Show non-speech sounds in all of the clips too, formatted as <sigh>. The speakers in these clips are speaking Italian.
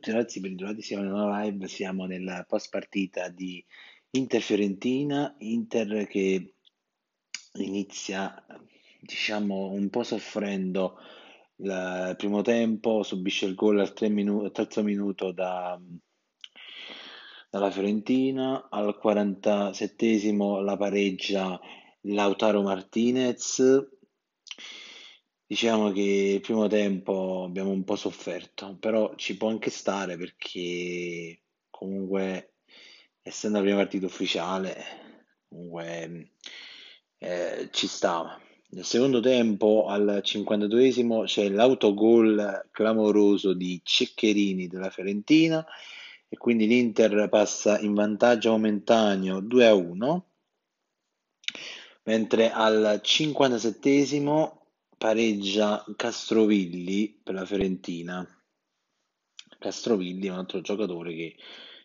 ragazzi, bentrovati, siamo in una live, siamo nella post partita di Inter-Fiorentina, Inter che inizia, diciamo, un po' soffrendo il primo tempo, subisce il gol al, minu- al terzo minuto da, dalla Fiorentina, al 47esimo la pareggia Lautaro Martinez, Diciamo che il primo tempo abbiamo un po' sofferto, però ci può anche stare perché comunque essendo la prima partita ufficiale, comunque eh, ci stava. Nel secondo tempo, al 52esimo, c'è l'autogol clamoroso di Ceccherini della Fiorentina e quindi l'Inter passa in vantaggio momentaneo 2 a 1, mentre al 57esimo pareggia Castrovilli per la Fiorentina. Castrovilli è un altro giocatore che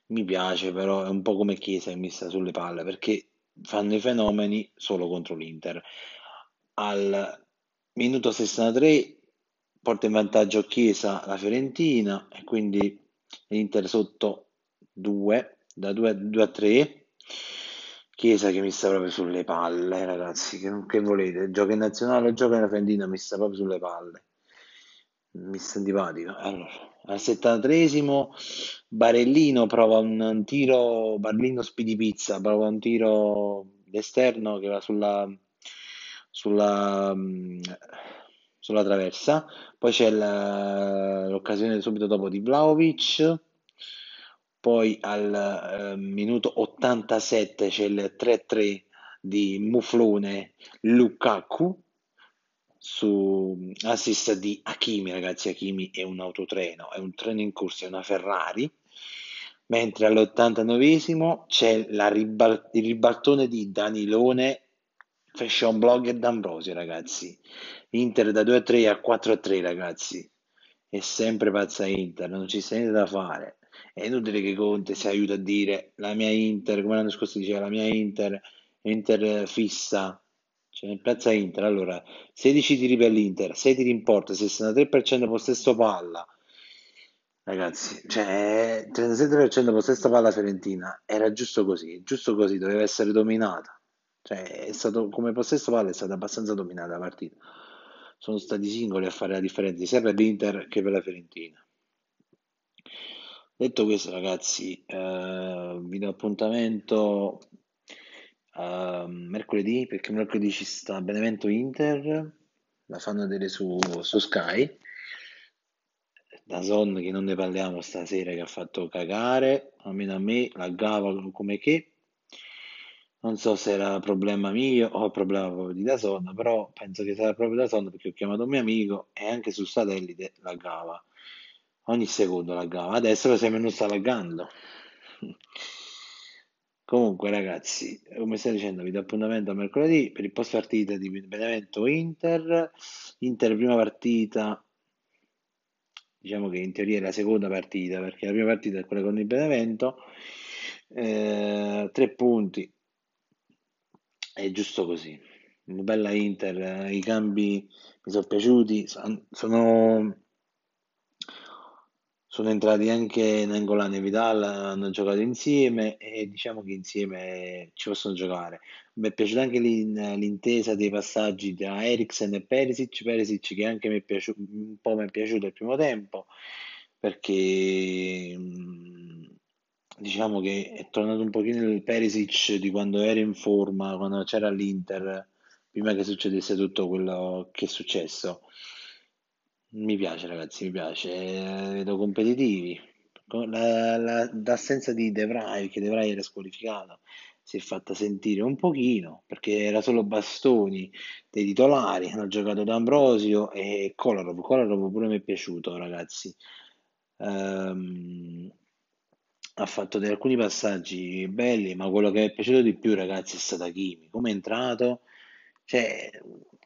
mi piace, però è un po' come Chiesa che mi sta sulle palle perché fanno i fenomeni solo contro l'Inter. Al minuto 63 porta in vantaggio Chiesa la Fiorentina e quindi l'Inter sotto 2 da 2, 2 a 3 Chiesa che mi sta proprio sulle palle, ragazzi, che, che volete? Gioca in nazionale gioca nella Fendina, mi sta proprio sulle palle. Mi sta antipatico. Allora, al 73esimo Barellino prova un, un tiro, Barellino Spidipizza, prova un tiro d'esterno che va sulla, sulla, sulla traversa. Poi c'è l'occasione subito dopo di Vlaovic poi al eh, minuto 87 c'è il 3-3 di Muflone Lukaku su assist di Hakimi, ragazzi, Hakimi è un autotreno, è un treno in corsa, è una Ferrari, mentre all'89esimo c'è ribal- il ribaltone di Danilone, fashion blogger D'Ambrosio, ragazzi, Inter da 2-3 a 4-3, ragazzi, è sempre pazza Inter, non ci sta niente da fare, è inutile che Conte si aiuta a dire la mia Inter, come l'anno scorso diceva la mia Inter, Inter fissa, cioè nel piazza Inter, allora 16 tiri per l'Inter, 6 tiri in porta, 63% possesso palla, ragazzi, cioè 37% possesso palla Fiorentina, era giusto così, giusto così, doveva essere dominata, cioè stato, come possesso palla è stata abbastanza dominata la partita, sono stati singoli a fare la differenza sia per l'Inter che per la Fiorentina. Detto questo, ragazzi, eh, vi do appuntamento a mercoledì, perché mercoledì ci sta Benevento Inter, la fanno vedere su, su Sky. Da Son che non ne parliamo stasera che ha fatto cagare, almeno a me, la gava come che. Non so se era problema mio o problema proprio di Dazon, però penso che sarà proprio Dazon perché ho chiamato un mio amico e anche su satellite la gava ogni secondo laggava, adesso lo sembra non sta laggando. <laughs> Comunque ragazzi, come stai dicendo, vi do appuntamento a mercoledì per il post partita di Benevento Inter. Inter prima partita, diciamo che in teoria è la seconda partita, perché la prima partita è quella con il Benevento. Eh, tre punti, è giusto così. Bella Inter, i cambi mi sono piaciuti, sono sono entrati anche Nangolan e Vidal, hanno giocato insieme e diciamo che insieme ci possono giocare. Mi è piaciuta anche l'in- l'intesa dei passaggi tra Eriksen e Perisic, Perisic che anche mi è piaciuto, un po' mi è piaciuto il primo tempo perché mm, diciamo che è tornato un pochino il Perisic di quando era in forma, quando c'era l'Inter, prima che succedesse tutto quello che è successo. Mi piace ragazzi, mi piace, eh, vedo competitivi. La, la- l'assenza di De Vrij, che De Vrij era squalificato, si è fatta sentire un pochino, perché era solo Bastoni dei titolari, hanno giocato D'Ambrosio e Kolarov. Kolarov pure mi è piaciuto ragazzi. Ehm, ha fatto dei- alcuni passaggi belli, ma quello che mi è piaciuto di più ragazzi è stato Hakimi, come è entrato, cioè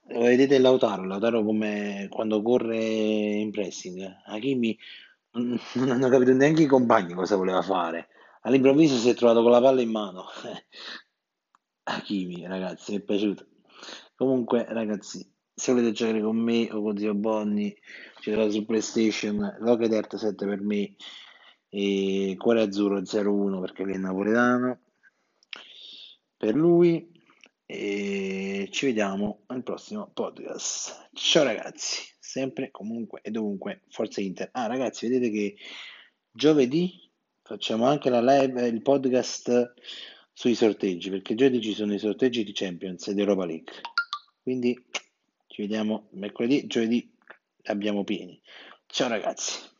Vedete Lautaro, Lautaro come quando corre in pressing, Hakimi <laughs> non hanno capito neanche i compagni cosa voleva fare. All'improvviso si è trovato con la palla in mano. <laughs> Hakimi, ragazzi, mi è piaciuto. Comunque, ragazzi, se volete giocare con me o con Zio Bonni, ci trovate su PlayStation, Earth 7 per me e Cuore Azzurro 01 perché lui è napoletano per lui ci vediamo al prossimo podcast. Ciao ragazzi, sempre, comunque e dovunque, Forza Inter. Ah ragazzi, vedete che giovedì facciamo anche la live, il podcast sui sorteggi, perché giovedì ci sono i sorteggi di Champions e di Europa League. Quindi ci vediamo mercoledì, giovedì abbiamo pieni. Ciao ragazzi.